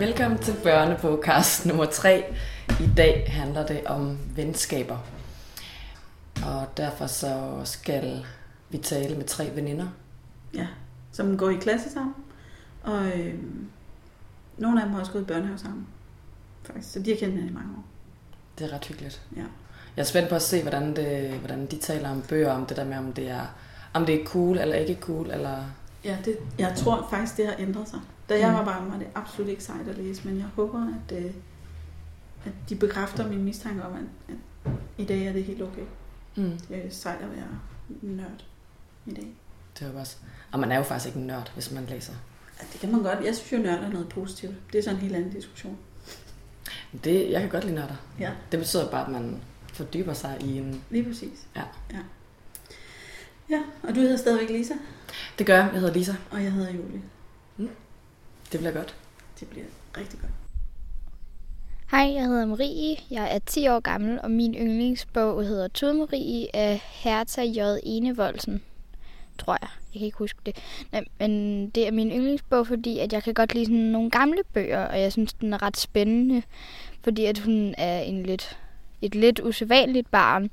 Velkommen til børnepodcast nummer 3. I dag handler det om venskaber. Og derfor så skal vi tale med tre veninder. Ja, som går i klasse sammen. Og øh, nogle af dem har også gået i børnehave sammen. Faktisk. Så de har kendt hinanden i mange år. Det er ret hyggeligt. Ja. Jeg er spændt på at se, hvordan, det, hvordan de taler om bøger, om det der med, om det er, om det er cool eller ikke cool, eller... Ja, det, jeg tror faktisk, det har ændret sig. Da jeg Mm. var barn, var det absolut ikke sejt at læse, men jeg håber, at, øh, at de bekræfter min mistanke om, at, at i dag er det helt okay. Mm. Det er sejt at være nørd i dag. Det er jo også... Og man er jo faktisk ikke en nørd, hvis man læser. Ja, det kan man godt. Jeg synes jo, nørd er noget positivt. Det er sådan en helt anden diskussion. Det, jeg kan godt lide nørder. Ja, Det betyder bare, at man fordyber sig i en... lige præcis. Ja. ja. Ja, og du hedder stadigvæk Lisa, Det gør jeg. Jeg hedder Lisa. og jeg hedder Julie. Det bliver godt. Det bliver rigtig godt. Hej, jeg hedder Marie. Jeg er 10 år gammel, og min yndlingsbog hedder Tud Marie af Hertha J. Enevoldsen. Tror jeg. Jeg kan ikke huske det. Nej, men det er min yndlingsbog, fordi at jeg kan godt lide sådan nogle gamle bøger, og jeg synes, den er ret spændende, fordi at hun er en lidt, et lidt usædvanligt barn,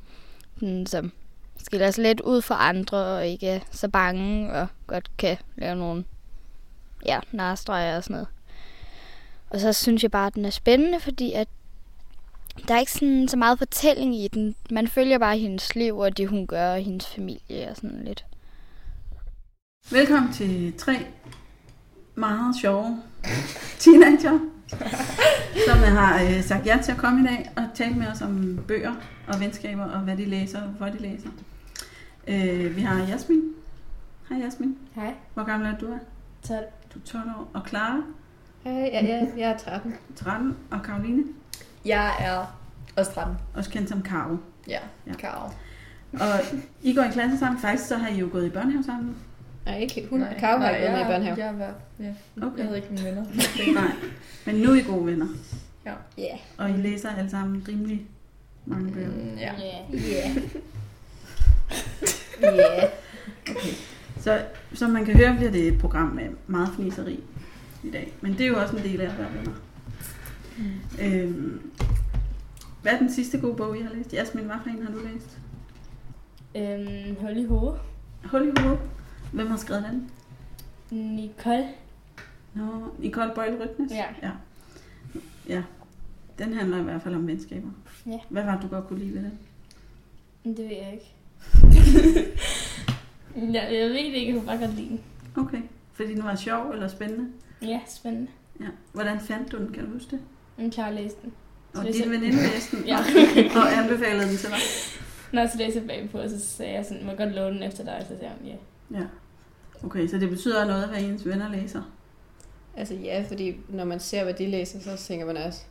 sådan, som skiller sig lidt ud fra andre, og ikke er så bange, og godt kan lave nogle ja, narstreger og sådan noget. Og så synes jeg bare, at den er spændende, fordi at der er ikke sådan, så meget fortælling i den. Man følger bare hendes liv og det, hun gør, og hendes familie og sådan lidt. Velkommen til tre meget sjove teenager, som har øh, sagt ja til at komme i dag og tale med os om bøger og venskaber og hvad de læser og hvorfor de læser. Øh, vi har Jasmin. Hej Jasmin. Hej, Hvor gammel er du? Er? 12. Du er 12 år. Og Clara, Hej, ja, ja, jeg er 13. 13. Og Karoline, Jeg er også 13. også kendt som Karo. Ja, Ja. ja. Karo. Og I går i klasse sammen. Faktisk så har I jo gået i børnehave sammen. Nej, ikke hun. Nej, Karo har ikke været med i børnehave. Jeg, var, ja. Okay. jeg havde ikke mine venner. Nej, men nu er I gode venner. Ja. Yeah. Og I læser alle sammen rimelig mange bøger. Mm, ja. Yeah. Yeah. Okay. Så som man kan høre, bliver det et program med meget fniseri i dag. Men det er jo også en del af at være venner. Mm. Øhm, hvad er den sidste gode bog, I har læst? Jasmin, hvad for en har du læst? Øhm, hul i hovedet. Hul i hovedet. Hvem har skrevet den? Nicole. Nå, Nicole Boyle Rytnes? Ja. ja. Ja. Den handler i hvert fald om venskaber. Ja. Hvad var det, du godt kunne lide ved den? Det ved jeg ikke. jeg, jeg ved det ikke, jeg kunne bare godt lide den. Okay. Fordi den var sjov eller spændende? Ja, spændende. Ja. Hvordan fandt du den? Kan du huske det? Jeg klarer at læse den. Og det er din så- veninde læste den Ja. og anbefalede den til dig? Når så læste jeg bagpå, så sagde jeg sådan, må jeg godt låne den efter dig? Så sagde hun, ja. Ja. Okay, så det betyder noget, hvad ens venner læser? Altså ja, fordi når man ser, hvad de læser, så tænker man også,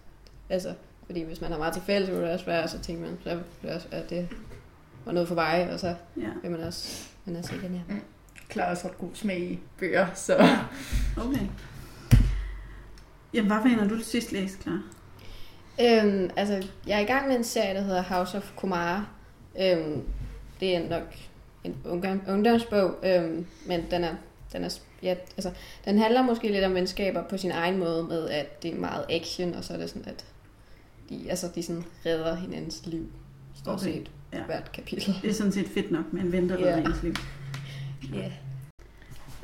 altså, fordi hvis man har meget til fælles, så vil det også være, så tænker man, så det også, at det var noget for mig, og så Ja. vil man også, man er sikker, ja. Klar også ret god smag i bøger, så Okay. Jamen, hvad for en du sidst læst, klar? Øhm, altså, jeg er i gang med en serie, der hedder House of Kumara. Øhm, det er nok en ungdom, ungdomsbog, øhm, men den er, den er, ja, altså, den handler måske lidt om venskaber på sin egen måde, med at det er meget action, og så er det sådan, at de, altså, de sådan redder hinandens liv, stort Okay, set, ja. hvert kapitel. Det er sådan set fedt nok, med en ven, der Ja. redder ens liv. Ja.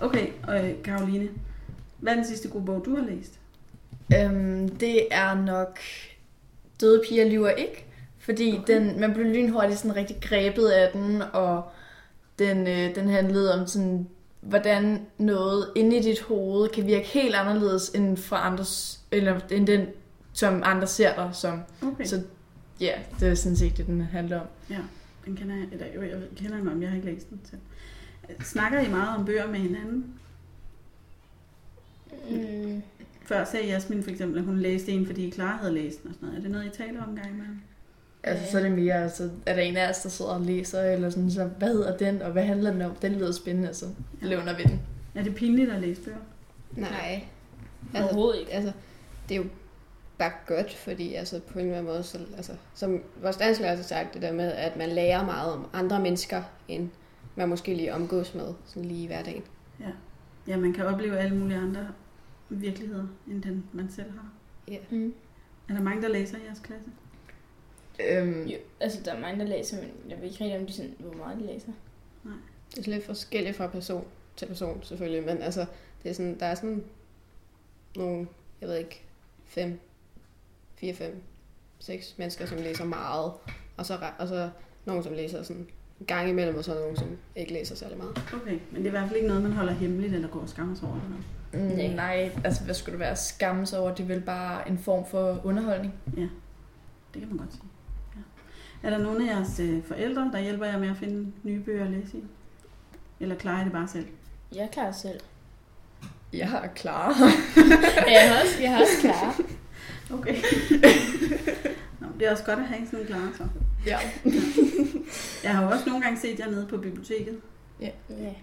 Okay, og øh, Karoline, hvad er den sidste gode bog, du har læst? øhm, det er nok Døde piger lyver ikke. Fordi Okay. okay. den, man blev lynhurtigt sådan rigtig grebet af den, og den, øh, den handlede om sådan, hvordan noget inde i dit hoved kan virke helt anderledes end fra andres, eller end den, som andre ser dig som. Okay, Så ja, det er sådan set det, den handler om. den kender jeg, eller jo, jeg kender den om, jeg har ikke læst den selv. Snakker I meget om bøger med hinanden? Mm, Før sagde Jasmin for eksempel, at hun læste en, fordi Clara havde læst den og sådan noget. Er det noget, I taler om en gang imellem? Altså, så er det mere, altså, er der en af os, der sidder og læser, eller sådan, så hvad hedder den, og hvad handler den om? Den lyder spændende, så Ja. levner vi den. Er det pinligt at læse bøger? Nej. Overhovedet ikke. Altså, det er jo bare godt, fordi altså, på en eller anden måde, så, altså, som vores dansklærer har sagt, det der med, at man lærer meget om andre mennesker, end man måske lige omgås med sådan lige i hverdagen. Ja, man kan opleve alle mulige andre virkeligheder, end den man selv har. Ja. Mm. Er der mange, der læser i jeres klasse? Øhm, Jo, altså, der er mange, der læser, men jeg ved ikke rigtig, om de sådan, hvor meget de læser. Det er sådan lidt forskelligt fra person til person, selvfølgelig. Men altså, det er sådan, der er sådan nogle, jeg ved ikke, fem, fire, fem, seks mennesker, som læser meget. Og så, og så nogen, som læser sådan en gang imellem, og så nogen, som ikke læser særlig meget. Okay, men det er i hvert fald ikke noget, man holder hemmeligt eller går og skammer sig over. Eller noget. Nej. Mm, nej, altså hvad skulle det være skamme sig over? Det er vel bare en form for underholdning. Det kan man godt sige. Ja. Er der nogen af jeres øh, forældre, der hjælper jer med at finde nye bøger at læse i? Eller klarer I det bare selv? Jeg klarer selv. Jeg er klar. Ja, jeg har også, jeg har også klar. Okay. Nå, det er også godt at have sådan en klar så. ja. Jeg har jo også nogle gange set jer nede på biblioteket, Ja.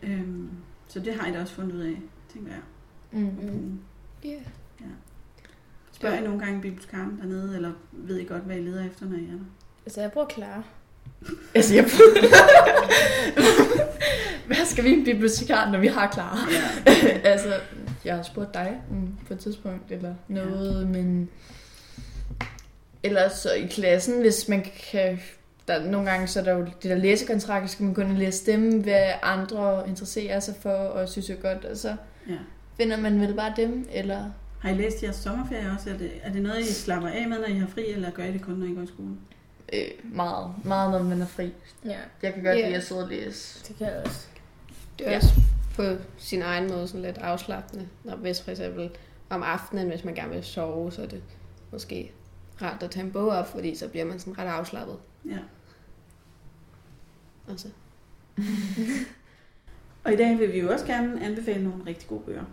øhm, så det har I da også fundet ud af, tænker jeg. Mm. Mm. Ja. Spørger I nogle gange bibliotekaren dernede, eller ved I godt, hvad I leder efter, når I er der? Altså, jeg bruger klar. Altså, jeg... Hvad skal vi en bibliotekar, når vi har klar? Ja. altså, jeg har spurgt dig mm, på et tidspunkt, eller noget, ja. men... Ellers så i klassen, hvis man kan... Der, nogle gange så er der jo det der læsekontrakter, skal man kun læse dem, hvad andre interesserer sig for, og synes er godt, og så ja. finder man vel bare dem, eller... Har I læst jeres sommerferie også? Er det, er det noget, I slapper af med, når I har fri, eller gør I det kun, når I går i skole? Øh, meget, meget, når man er fri. Ja, Jeg kan godt Ja. lide at sidde og læse. det kan jeg også. Det er Ja. også på sin egen måde sådan lidt afslappende. Når hvis for eksempel om aftenen, hvis man gerne vil sove, så er det måske rart at tage en bog op, fordi så bliver man sådan ret afslappet. Ja. Altså. Og i dag vil vi jo også gerne anbefale nogle rigtig gode bøger.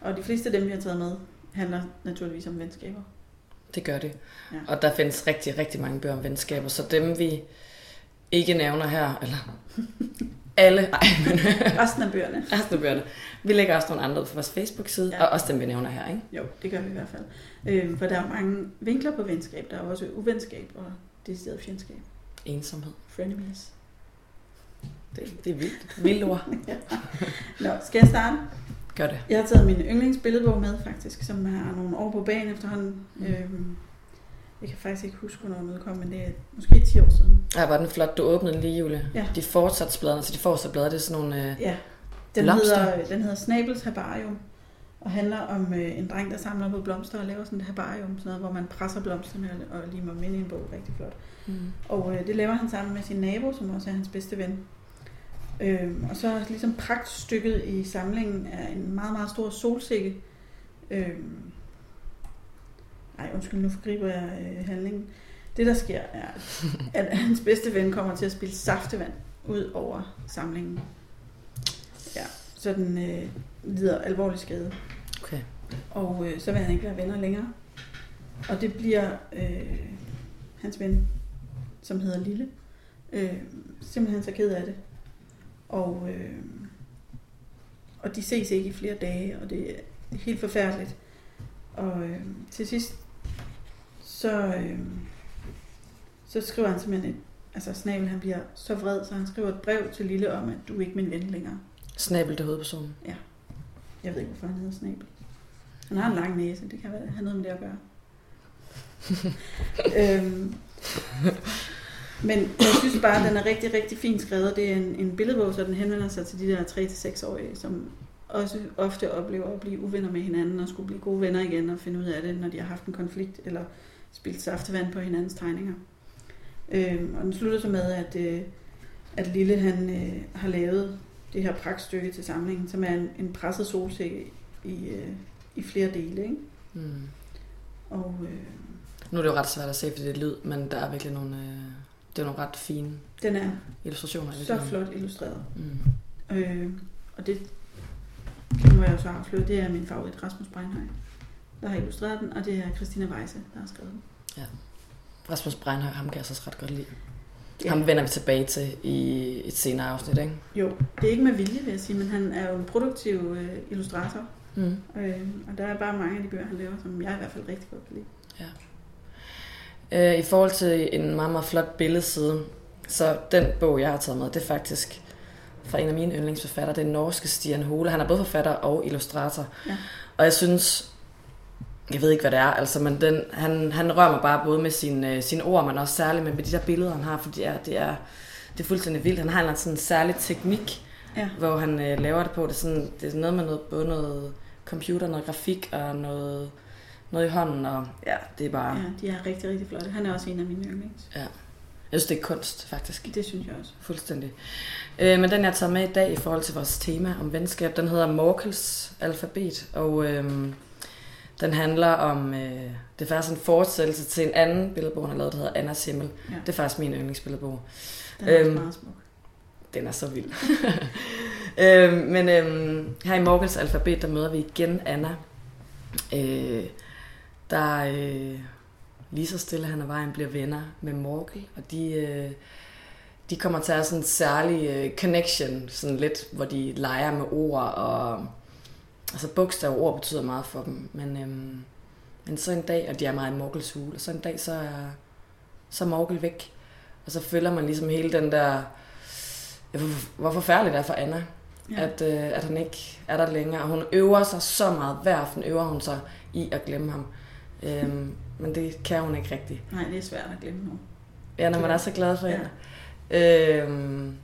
Og de fleste af dem, vi har taget med, handler naturligvis om venskaber. Det gør det. Ja. Og der findes rigtig, rigtig mange bøger om venskaber, så dem vi ikke nævner her, eller alle, ej, men Resten af bøgerne. resten af bøgerne. Vi lægger også nogle andre på vores Facebook-side, Ja. ja. og også dem vi nævner her, ikke? Jo, det gør vi i hvert fald. Øh, for der er mange vinkler på venskab. Der er også uvenskab og decideret fjendskab. Ensomhed. Frenemies. Det, det er vildt. Vildt ord. Nå, skal jeg starte? Gør det. Jeg har taget min yndlingsbilledbog med, faktisk, som har nogle år på banen efterhånden. Mm. Øhm, jeg kan faktisk ikke huske, hvornår den udkom, men det er måske 10 år siden. Ej, var den flot. Du åbnede den lige, Julie. Ja. De fortsatsbladene, altså de fortsatsblade, det er sådan nogle... Øh, Ja, den Blomster. hedder, den hedder Snabels Herbarium, og handler om øh, en dreng, der samler på blomster og laver sådan et herbarium, sådan noget, hvor man presser blomsterne og, og limer dem ind i en bog. Rigtig flot. mm. Og øh, det laver han sammen med sin nabo, som også er hans bedste ven. Øhm, og så ligesom pragtstykket i samlingen er en meget, meget stor solsikke. Øhm, ej, undskyld, nu forgriber jeg øh, handlingen. Det, der sker, er, at hans bedste ven kommer til at spille saftevand ud over samlingen. Ja, så den øh, lider alvorlig skade. Okay. Og øh, så vil han ikke være venner længere. Og det bliver øh, hans ven, som hedder Lille, øh, simpelthen så ked af det. Og, øh, og de ses ikke i flere dage, og det er helt forfærdeligt. Og øh, til sidst, så, øh, så skriver han simpelthen et, altså Snabel, han bliver så vred, så han skriver et brev til Lille om, at du er ikke min ven længere. Snabel, det er hovedpersonen. Jeg ved ikke, hvorfor han hedder Snabel. Han har en lang næse, det kan være, have noget med det at gøre. øhm, men jeg synes bare, at den er rigtig, rigtig fint skrevet. Det er en, en billedbog, så den henvender sig til de der 3-6-årige, som også ofte oplever at blive uvenner med hinanden og skulle blive gode venner igen og finde ud af det, når de har haft en konflikt eller spildt saftevand på hinandens tegninger. Øhm, og den slutter så med, at, øh, at Lille han øh, har lavet det her pragtstykke til samlingen, som er en, en presset solsikke i, øh, i flere dele. Ikke? Mm. Og øh, Nu er det jo ret svært at se, fordi det er lyd, men der er virkelig nogle, øh, det er nogle ret fine den er illustrationer. så virkeligheden. flot illustreret. Mm. Øh, og det kan må jeg jo så afsløre, det er min favorit, Rasmus Breinhøj, der har illustreret den, og det er Christina Weisse, der har skrevet den. Rasmus Breinhøj, ham kan jeg så ret godt lide. Ja. Ja. Ham vender vi tilbage til i et senere afsnit, ikke? Jo, det er ikke med vilje, vil jeg sige, men han er jo en produktiv øh, illustrator, Mm. øh, og der er bare mange af de bøger, han laver, som jeg i hvert fald rigtig godt kan lide. Øh, I forhold til en meget, meget flot billedside, så den bog, jeg har taget med, det er faktisk fra en af mine yndlingsforfattere, det er norske Stian Hole. Han er både forfatter og illustrator. Ja. Og jeg synes, jeg ved ikke, hvad det er, altså, men den, han, han rører mig bare både med sine, øh, sine ord, men også særligt med de der billeder, han har, for det er, det er, det er fuldstændig vildt. Han har en sådan en særlig teknik, Ja. hvor han øh, laver det på. Det er, sådan, det er noget med noget, både noget computer, noget grafik og noget, noget i hånden, og ja, det er bare, Ja, de er rigtig, rigtig flotte. Han er også en af mine yndlings. jeg synes, det er kunst, faktisk. Det synes jeg også. Fuldstændig. Øh, men den, jeg tager med i dag i forhold til vores tema om venskab, den hedder Morkels alfabet, og øh, den handler om, øh, det er faktisk en fortsættelse til en anden billedbog, han har lavet, der hedder Annas Himmel. Ja. Det er faktisk min yndlingsbilledbog. Den er øhm, Øhm, meget smuk. Den er så vild. øh, men øh, her i Morkels alfabet, der møder vi igen Anna, øh, der øh, lige så stille han ad vejen bliver venner med Morkel, og de, øh, de kommer til at have sådan en særlig øh, connection, sådan lidt, hvor de leger med ord, og altså bogstav og ord betyder meget for dem, men, øh, men så en dag, og de er meget i Morkels hule, og så en dag, så er, så er Morkel væk, og så følger man ligesom hele den der, ja, hvor, hvor forfærdeligt det er for Anna, Ja. ja. at, øh, at han ikke er der længere. Og hun øver sig så meget. Hver aften øver hun sig i at glemme ham. Øhm, men det kan hun ikke rigtigt. Nej, det er svært at glemme nu. Ja, når man er så glad for Ja. hende. Øhm,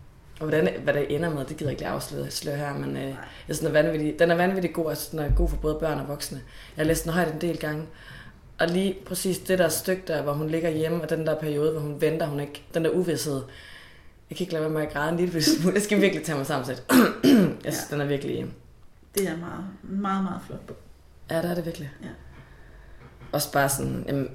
og hvordan, hvad det ender med, det gider jeg ikke afsløre sløre her, men øh, jeg synes, den er vanvittig, den er vanvittig god, altså den er god for både børn og voksne. Jeg har læst den højt en del gange, og lige præcis det der stykke der, hvor hun ligger hjemme, og den der periode, hvor hun venter, hun ikke, den der uvidshed, jeg kan ikke lade være med at græde en lille smule. Jeg skal virkelig tage mig sammen til. jeg synes, Ja. den er virkelig... Det er meget, meget, meget flot bog. Ja, det er det virkelig. Ja. Også bare sådan, jamen,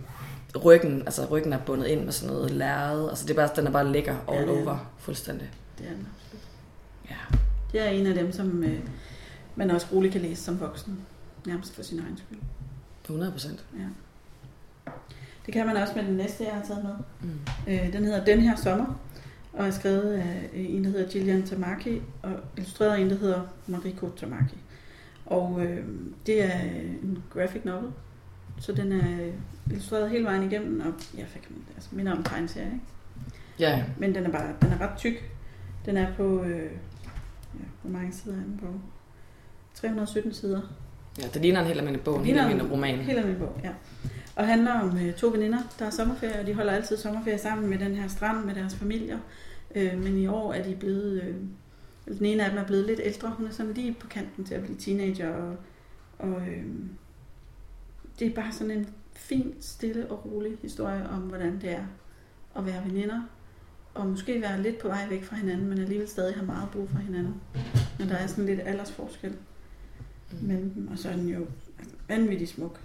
ryggen, altså ryggen er bundet ind med sådan noget lærred. Altså det er bare, den er bare lækker all Ja, er over, fuldstændig. Det er den absolut. Ja. Det er en af dem, som øh, man også roligt kan læse som voksen. Nærmest for sin egen skyld. 100 procent. Ja. Det kan man også med den næste, jeg har taget med. Mm. Øh, den hedder Den her sommer, og er skrevet af øh, en, der hedder Gillian Tamaki, og illustreret af en, der hedder Mariko Tamaki. Og øh, det er en graphic novel, så den er øh, illustreret hele vejen igennem, og ja, hvad kan man, altså minder om en tegneserie, ikke? Ja, Men den er bare, den er ret tyk. Den er på, øh, ja, hvor mange sider er den på? 317 sider. ja, det ligner en helt almindelig bog, en helt almindelig roman. Helt almindelig bog, ja. Og handler om øh, to veninder, der har sommerferie, og de holder altid sommerferie sammen med den her strand med deres familier. Øh, men i år er de blevet, øh, den ene af dem er blevet lidt ældre. Hun er sådan lige på kanten til at blive teenager, og, og øh, det er bare sådan en fin, stille og rolig historie om, hvordan det er at være veninder, og måske være lidt på vej væk fra hinanden, men alligevel stadig have meget brug for hinanden. Men der er sådan lidt aldersforskel Mm. mellem dem, og så er den jo vanvittigt smuk.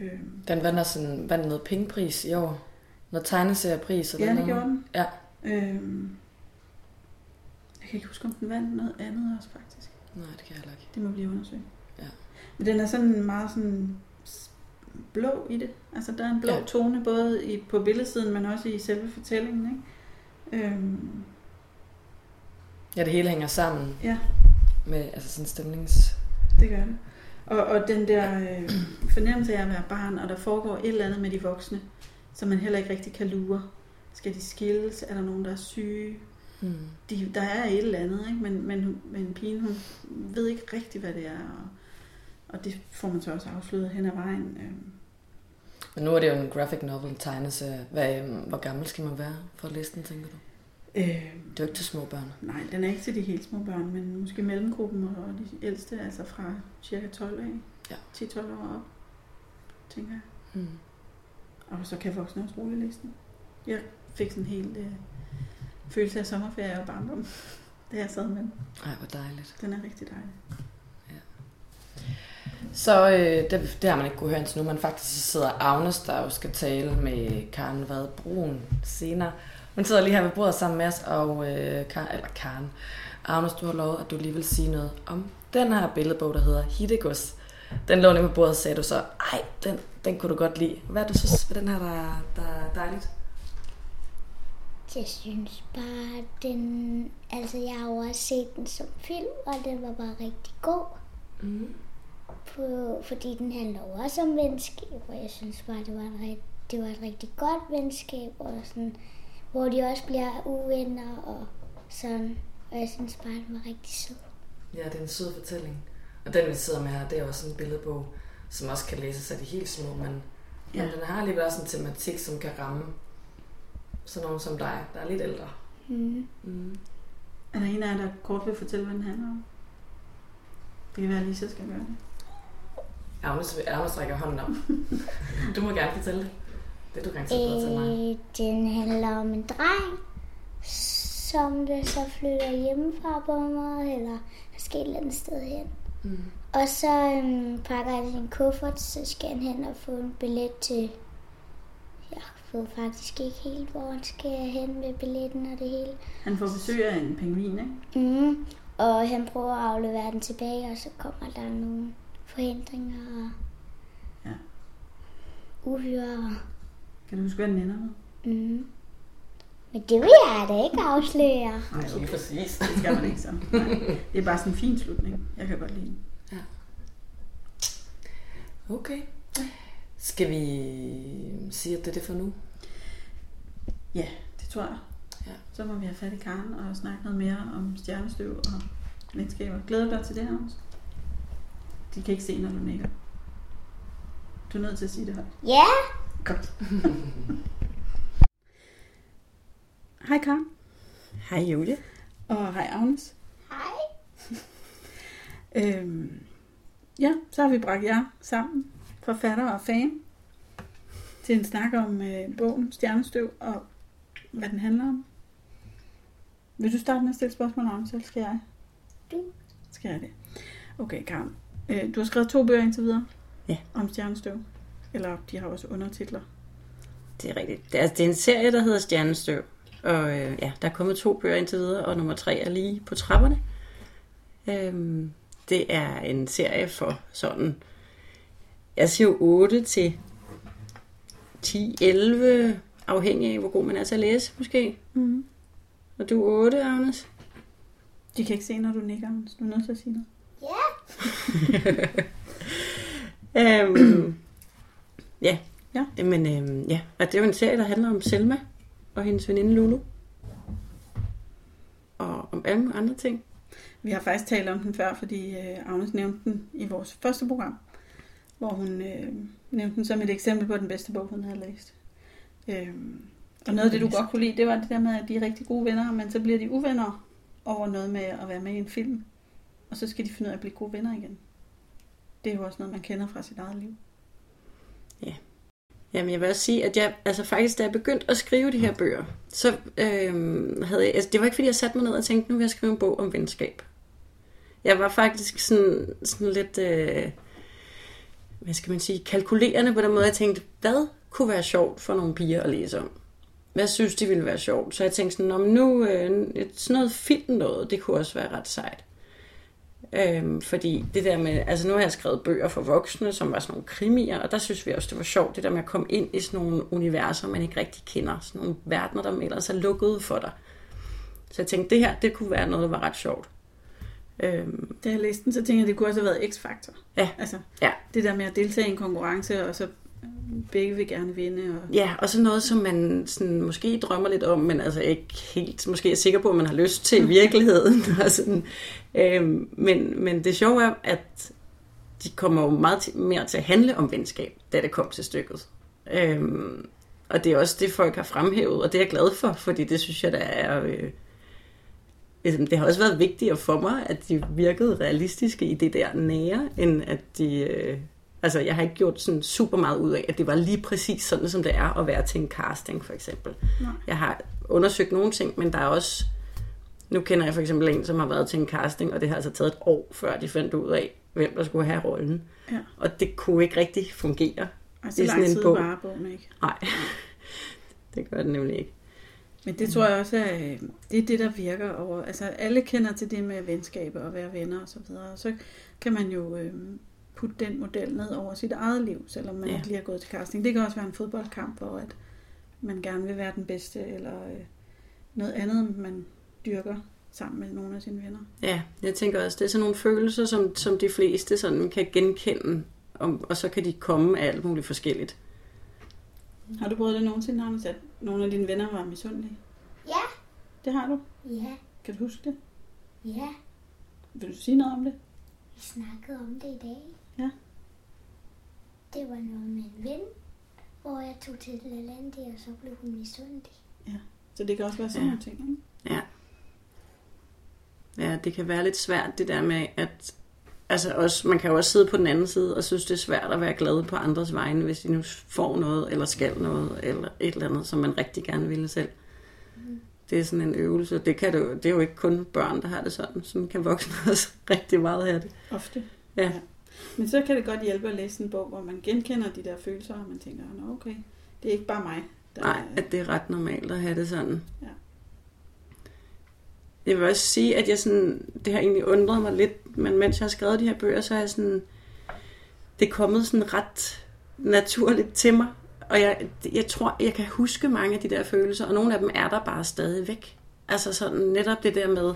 Øh, Den vandt også en, vandt noget pengepris i år. Noget tegneseriepris. eller ja, det gjorde den. Ja. Øhm, jeg kan ikke huske, om den vandt noget andet også, faktisk. Nej, det kan jeg heller ikke. Det må blive undersøgt. Ja. Men den er sådan meget sådan blå i det. Altså, der er en blå ja. tone, både i, på billedsiden, men også i selve fortællingen, ikke? Øhm, Ja, det hele hænger sammen ja, med altså sådan stemnings... det gør det. Og, og den der øh, fornemmelse af at være barn, og der foregår et eller andet med de voksne, som man heller ikke rigtig kan lure. Skal de skilles? Er der nogen, der er syge? Hmm. de, der er et eller andet, ikke? Men, men, men pigen, hun ved ikke rigtigt, hvad det er, og, og det får man så også afsløret hen ad vejen. øhm. Men nu er det jo en graphic novel, en tegneserie. Hvad, øhm, hvor gammel skal man være for at læse den, tænker du? Øh, Det er jo ikke til små børn. nej, den er ikke til de helt små børn, men måske mellemgruppen og de ældste, altså fra cirka 12 af. Ja. 10-12 år op, tænker jeg. Hmm. Og så kan voksne også roligt læse den. Jeg fik sådan en helt øh, følelse af sommerferie og barndom, da jeg sad med den. Ej, hvor dejligt. Den er rigtig dejlig. Så øh, det, det har man ikke kunne høre indtil nu, men faktisk så sidder Agnes, der jo skal tale med Karen Vad Brun senere. Hun sidder lige her ved bordet sammen med os, og øh, Karen, eller Karen, Agnes, du har lovet, at du lige vil sige noget om den her billedbog, der hedder Hittegods. Den lå lige på bordet, sagde du så, ej, den, den kunne du godt lide. Hvad er du synes ved den her, der, der er dejligt? Jeg synes bare, den... Altså, jeg har jo også set den som film, og den var bare rigtig god. Mm. På, fordi den handler jo også om venskab, og jeg synes bare, det var, et, rigt- det var et rigtig godt venskab, og sådan, hvor de også bliver uvenner og sådan. Og jeg synes bare, den var rigtig sød. Ja, det er en sød fortælling. Og den, vi sidder med her, det er også en billedbog, som også kan læses af de helt små, men, ja. men den har alligevel også en tematik, som kan ramme sådan nogen som dig, der er lidt ældre. Mm. Mm. Er der en af jer, der kort vil fortælle, hvad den handler om? Det kan være, at Lisa skal gøre det. Agnes, Agnes rækker hånden op. du må gerne fortælle det. Det er du garanteret bedre til mig. Øh, den handler om en dreng, som det så flytter hjemmefra på måde, eller måske et eller andet sted hen. Mm. Og så øhm, pakker han sin kuffert, så skal han hen og få en billet til... Jeg ved faktisk ikke helt, hvor han skal hen med billetten og det hele. Han får besøg af en pingvin, ikke? Mm. Og han prøver at aflevere den tilbage, og så kommer der nogle forhindringer og Ja. uhyre. Kan du huske, hvad den ender med? Mm. Men det vil jeg da ikke afsløre. Nej, Lige præcis. Det skal man ikke så. Nej. Det er bare sådan en fin slutning. Jeg kan godt lide den. Okay. Skal vi sige, at det er det for nu? Ja, det tror jeg. Ja. Så må vi have fat i Karen og snakke noget mere om stjernestøv og venskaber. Glæder du dig til det her også? De kan ikke se, når du nikker. Du er nødt til at sige det højt. Ja, Godt. hej Karen. Hej Julie. Og hej Agnes. hej. Øhm, ja, så har vi bragt jer sammen, forfatter og fan, til en snak om øh, bogen Stjernestøv og hvad den handler om. Vil du starte med at stille spørgsmål om, så skal jeg? Du. Skal jeg det? Okay, Karen. Øh, du har skrevet to bøger indtil videre? Ja. Om stjernestøv. Eller de har også undertitler. Det er rigtigt. Det er, det er en serie, der hedder Stjernestøv. Og øh, ja, der er kommet to bøger indtil videre, og nummer tre er lige på trapperne. Øhm, det er en serie for sådan, jeg siger jo 8 til 10, 11, afhængig af, hvor god man er til at læse, måske. Mm. Og du er 8, Agnes? De kan ikke se, når du nikker, Agnes. Du er nødt til at sige noget. øhm, ja. Ja. Men øhm, ja, og det er jo en serie, der handler om Selma og hendes veninde Lulu. Og om alle mulige andre ting. Vi har faktisk talt om den før, fordi øh, Agnes nævnte den i vores første program, hvor hun øh, nævnte den som et eksempel på den bedste bog, hun havde læst. Øh, og noget af det, du godt kunne lide, det var det der med, at de er rigtig gode venner, men så bliver de uvenner over noget med at være med i en film. Og så skal de finde ud af at blive gode venner igen. Det er jo også noget, man kender fra sit eget liv. Ja. Jamen, jeg vil også sige, at jeg, altså faktisk, da jeg begyndte at skrive de her bøger, så øhm, havde jeg, altså, det var ikke fordi, jeg satte mig ned og tænkte, nu vil jeg skrive en bog om venskab. Jeg var faktisk sådan, sådan lidt, øh, hvad skal man sige, kalkulerende på den måde, jeg tænkte, hvad kunne være sjovt for nogle piger at læse om? Hvad synes de ville være sjovt? Så jeg tænkte sådan, om nu, øh, et- sådan noget film noget, det kunne også være ret sejt. Øhm, fordi det der med, altså nu har jeg skrevet bøger for voksne, som var sådan nogle krimier, og der synes vi også, det var sjovt, det der med at komme ind i sådan nogle universer, man ikke rigtig kender. Sådan nogle verdener, der ellers er lukket for dig. Så jeg tænkte, det her, det kunne være noget, der var ret sjovt. Øhm, Da jeg læste den, så tænkte jeg, at det kunne også have været X-faktor. Ja. Altså, Ja. det der med at deltage i en konkurrence, og så begge vil gerne vinde. Og... ja, og så noget, som man sådan, måske drømmer lidt om, men altså ikke helt, måske er sikker på, at man har lyst til i virkeligheden. og sådan. Øhm, men, men det sjove er, at de kommer jo meget til, mere til at handle om venskab, da det kom til stykket. Øhm, og det er også det, folk har fremhævet, og det er jeg glad for, fordi det synes jeg, der er... Øh, ligesom, det har også været vigtigere for mig, at de virkede realistiske i det der nære, end at de... Øh, altså, jeg har ikke gjort sådan super meget ud af, at det var lige præcis sådan, som det er at være til en casting, for eksempel. Nej. Jeg har undersøgt nogle ting, men der er også... Nu kender jeg for eksempel en, som har været til en casting, og det har altså taget et år, før de fandt ud af, hvem der skulle have rollen. Ja. Og det kunne ikke rigtig fungere. Og så Det er sådan lang en tid bog. varer bogen ikke. Nej, det gør det nemlig ikke. Men det tror jeg også øh, det er det, der virker over. Altså alle kender til det med venskaber og være venner og så videre. Og så kan man jo øh, putte den model ned over sit eget liv, selvom man Ja. ikke lige har gået til casting. Det kan også være en fodboldkamp, hvor at man gerne vil være den bedste, eller øh, noget andet, man dyrker sammen med nogle af sine venner. Ja, jeg tænker også, det er sådan nogle følelser, som, som de fleste sådan kan genkende, og, og så kan de komme af alt muligt forskelligt. Har du prøvet det nogensinde, Anders, at nogle af dine venner var misundelige? Ja. Det har du. Ja. Kan du huske det? Ja, Vil du sige noget om det? vi snakkede om det i dag. Ja. Det var noget med en ven, hvor jeg tog til Lalandi, og så blev hun misundelig. Så det kan også være sådan Ja. nogle ting, ikke? Ja. Ja, det kan være lidt svært det der med, at altså også, man kan jo også sidde på den anden side og synes, det er svært at være glad på andres vegne, hvis de nu får noget, eller skal noget, eller et eller andet, som man rigtig gerne ville selv. Det er sådan en øvelse. Det, kan det, jo, det er jo ikke kun børn, der har det sådan. Sådan kan voksne også rigtig meget have det. Ofte. Ja. Men så kan det godt hjælpe at læse en bog, hvor man genkender de der følelser, og man tænker, Nå, okay, det er ikke bare mig. Der Nej, er- at det er ret normalt at have det sådan. Ja. Jeg vil også sige, at jeg sådan, det har egentlig undret mig lidt, men mens jeg har skrevet de her bøger, så er jeg sådan, det er kommet sådan ret naturligt til mig. Og jeg, jeg tror, jeg kan huske mange af de der følelser, og nogle af dem er der bare stadig væk. Altså sådan netop det der med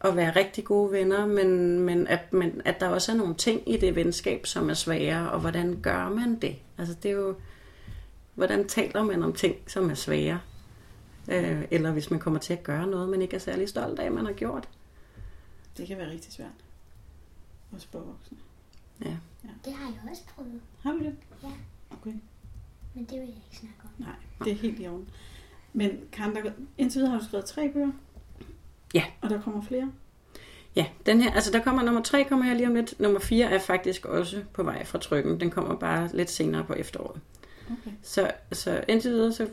at være rigtig gode venner, men, men, at, men at der også er nogle ting i det venskab, som er svære, og hvordan gør man det? Altså det er jo, hvordan taler man om ting, som er svære? Øh, eller hvis man kommer til at gøre noget, man ikke er særlig stolt af, man har gjort. Det kan være rigtig svært. Også for voksne. Ja. Det har jeg også prøvet, Har du det? Ja. Okay. men det vil jeg ikke snakke om. Nej, det er helt i orden. Men Karen, der, indtil videre har du skrevet tre bøger. Ja. Og der kommer flere. Ja, den her, altså der kommer nummer tre, kommer her lige om lidt. Nummer fire er faktisk også på vej fra trykken. Den kommer bare lidt senere på efteråret. Okay. Så, så indtil videre, så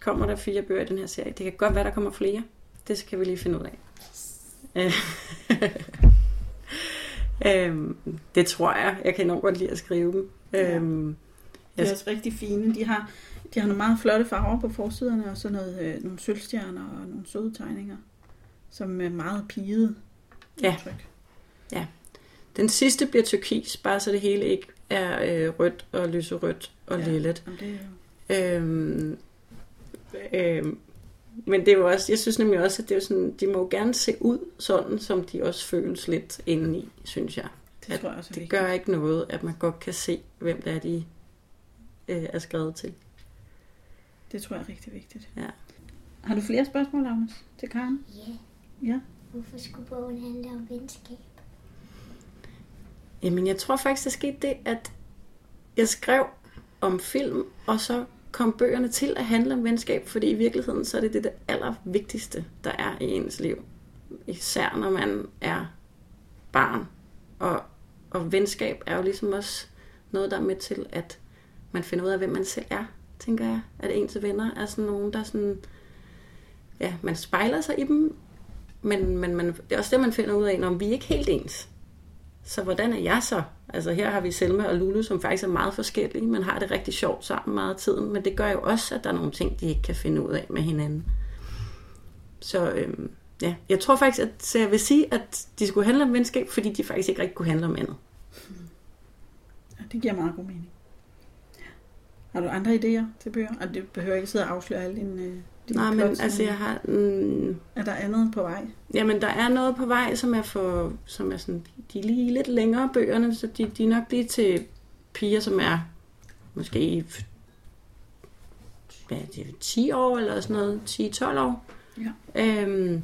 kommer der fire bøger i den her serie. Det kan godt være, der kommer flere. Det skal vi lige finde ud af. Øh, øhm, det tror jeg. Jeg kan enormt godt lide at skrive dem. Ja. Øhm, De Jeg- er også rigtig fine. De har, de har nogle meget flotte farver på forsiderne, og så noget, øh, nogle sølvstjerner og nogle søde tegninger, som er meget pigede. Ja. udtryk. den sidste bliver turkis, bare så det hele ikke er øh, rødt og lyserødt og Ja. ja. lillet. Det er jo... Øhm, øhm, men det er jo også, jeg synes nemlig også, at det er sådan, de må jo gerne se ud sådan, som de også føles lidt indeni, synes jeg. Det At tror jeg også Det vigtigt. gør ikke noget, at man godt kan se, hvem det er, de øh, er skrevet til. Det tror jeg er rigtig vigtigt. Ja. Har du flere spørgsmål, Agnes, til Karen? Ja. Ja. Hvorfor skulle bogen handle om venskab? Jamen, jeg tror faktisk, der skete det, at jeg skrev om film, og så kom bøgerne til at handle om venskab, fordi i virkeligheden, så er det det, det allervigtigste, der er i ens liv. Især når man er barn. Og, og venskab er jo ligesom også noget, der er med til, at man finder ud af, hvem man selv er, tænker jeg. At ens venner er sådan nogen, der sådan... Ja, man spejler sig i dem, men, men man, det er også det, man finder ud af, når vi er ikke helt ens. Så hvordan er jeg så? Altså her har vi Selma og Lulu, som faktisk er meget forskellige, men har det rigtig sjovt sammen meget af tiden. Men det gør jo også, at der er nogle ting, de ikke kan finde ud af med hinanden. Så øhm, ja, jeg tror faktisk, at så jeg vil sige, at de skulle handle om venskab, fordi de faktisk ikke rigtig kunne handle om andet. ja. Det giver meget god mening. Har du andre idéer til bøger? Og det behøver ikke sidde og afsløre alle dine, øh, dine Nej, men plots, altså jeg har... Mm, Er der andet på vej? Jamen, der er noget på vej, som er for, som er sådan, de er lige lidt længere bøgerne, så de, de er nok lige til piger, som er måske hvad er det, 10 år eller sådan noget, 10-12 år. Ja. Øhm,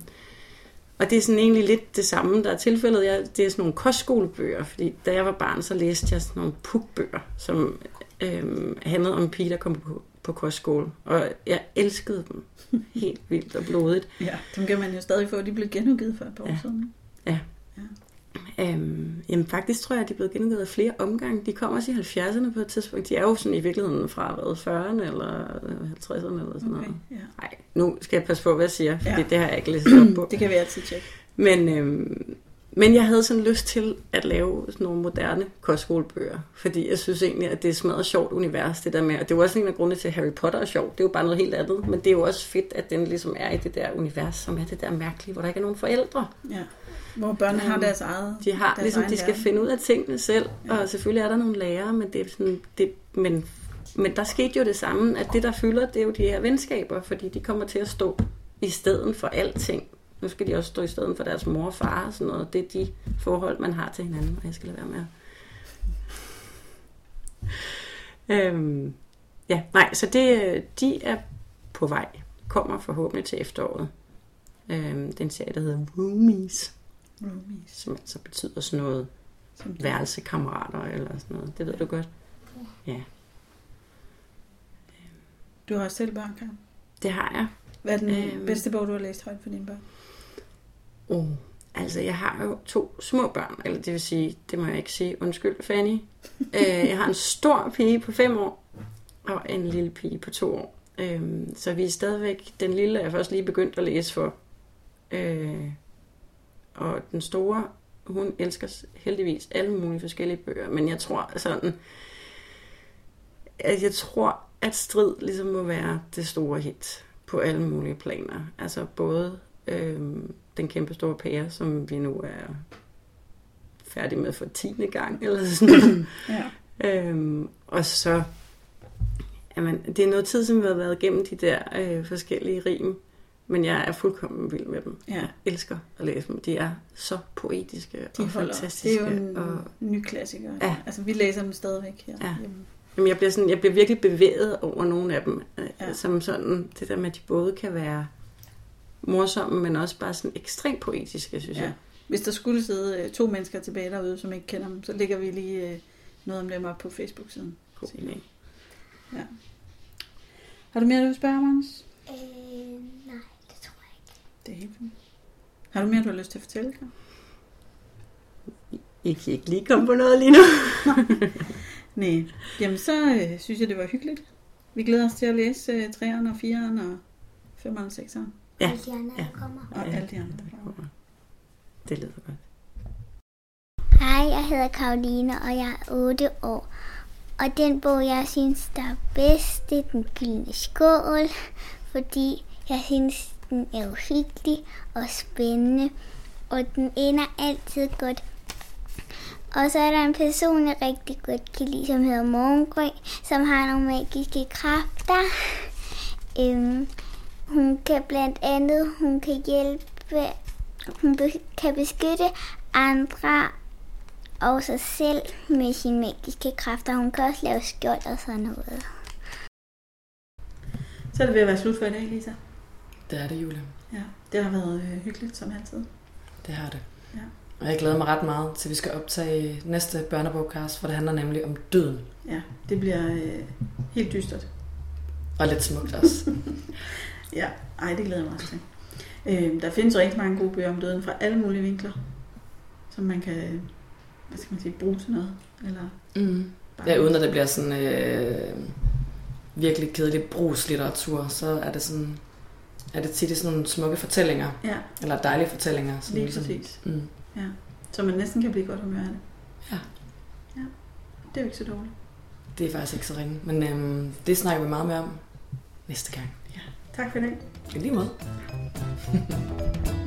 og det er sådan egentlig lidt det samme, der er tilfældet. Jeg, det er sådan nogle kostskolebøger, fordi da jeg var barn, så læste jeg sådan nogle pukbøger, som øhm, handlede om en pige, der kom på, på kostskole. Og jeg elskede dem helt vildt og blodigt. Ja, dem kan man jo stadig få. De blev genudgivet for et par år Ja. siden. Øhm, jamen faktisk tror jeg, at de er blevet genudgivet af flere omgange. De kommer også i 70'erne på et tidspunkt. De er jo sådan i virkeligheden fra hvad, 40'erne eller 50'erne eller sådan Okay, noget. ja. Nej, nu skal jeg passe på, hvad jeg siger, fordi Ja. ja. det har jeg ikke læst op på. Det kan vi altid tjekke. Men, øhm, men jeg havde sådan lyst til at lave sådan nogle moderne kostskolebøger, fordi jeg synes egentlig, at det er smadret sjovt univers, det der med, og det er jo også en af grundene til, at Harry Potter er sjovt, det er jo bare noget helt andet, men det er jo også fedt, at den ligesom er i det der univers, som er det der mærkelige, hvor der ikke er nogen forældre. Ja. Hvor børnene har deres eget De har deres ligesom, de skal verden. finde ud af tingene selv, ja. og selvfølgelig er der nogle lærere, men det er sådan, det, men, men der skete jo det samme, at det der fylder, det er jo de her venskaber, fordi de kommer til at stå i stedet for alting. Nu skal de også stå i stedet for deres mor og far og sådan noget. Det er de forhold, man har til hinanden, og jeg skal lade være med at... Øhm, ja, nej, så det, de er på vej. Kommer forhåbentlig til efteråret. Øhm, den serie, der hedder Roomies. Roomies. som altså betyder sådan noget Som værelsekammerater eller sådan noget. Det ved du godt. Ja, Du har også selv børn, Karen. det har jeg. Hvad er den Øhm. bedste bog, du har læst højt for dine børn? Oh. Altså, jeg har jo to små børn, eller det vil sige, det må jeg ikke sige, undskyld Fanny. øh, jeg har en stor pige på fem år, og en lille pige på to år. Øhm, så vi er stadigvæk, den lille er først lige begyndt at læse for. Øh, og den store, hun elsker heldigvis alle mulige forskellige bøger, men jeg tror sådan, at jeg tror, at strid ligesom må være det store hit på alle mulige planer. Altså både øhm, den kæmpe store pære, som vi nu er færdige med for 10. gang, eller sådan noget. Ja. øhm, og så, jamen, det er noget tid, som vi har været igennem de der øh, forskellige rim, men jeg er fuldkommen vild med dem. Ja. Jeg elsker at læse dem. De er så poetiske De og holder. fantastiske. Det er jo en og, ny klassiker. Ja. Altså, vi læser dem stadigvæk her. Ja. Jamen, jeg bliver, sådan, jeg bliver virkelig bevæget over nogle af dem. Ja. Ja. Som sådan, det der med, at de både kan være morsomme, men også bare sådan ekstremt poetiske, synes Ja. jeg. Hvis der skulle sidde øh, to mennesker tilbage derude, som ikke kender dem, så lægger vi lige øh, noget om dem op på Facebook-siden. God idé. Har du mere, du vil spørge om, Anders? Øh, nej, det tror jeg ikke. Det er helt fint. Har du mere, du har lyst til at fortælle, Karen? I kan ikke lige komme på noget lige nu. Nej. Jamen, så øh, synes jeg, det var hyggeligt. Vi glæder os til at læse øh, 3'eren og 4'eren og 5'eren og 6'eren. Ja. Hvis de andre Ja. kommer. Og Ja. alle de andre. der kommer. Det lyder godt. Hej, jeg hedder Karoline, og jeg er 8 år. Og den bog, jeg synes, der er bedst, det er Den Gyldne Skål, fordi jeg synes, den er uhyggelig og spændende, og den ender altid godt. Og så er der en person, jeg rigtig godt kan lide, som hedder Morgengrøn, som har nogle magiske kræfter. Øhm, hun kan blandt andet, hun kan hjælpe, hun be- kan beskytte andre og sig selv med sine magiske kræfter. Hun kan også lave skjold og sådan noget. Så er det ved at være slut for i dag, Lisa. Det er det, Julie. Ja, det har været øh, hyggeligt som altid. Det har det. Ja. Og jeg glæder mig ret meget til, at vi skal optage næste børnebogcast, for det handler nemlig om døden. Ja, det bliver øh, helt dystert. Og lidt smukt også. Ja, ej, det glæder jeg mig også til. Øh, der findes rigtig mange gode bøger om døden fra alle mulige vinkler, som man kan, hvad skal man sige, bruge til noget. Eller Mm. bare... Ja, uden at det bliver sådan øh, virkelig kedelig brugslitteratur, så er det sådan er det tit i sådan nogle smukke fortællinger, Ja, eller dejlige fortællinger. Som lige præcis. Mm, Ja. Så man næsten kan blive godt humør af det. Ja. Ja, det er jo ikke så dårligt. det er faktisk ikke så ringe, men øhm, det snakker vi meget mere om næste gang. Tak for dag. I lige måde.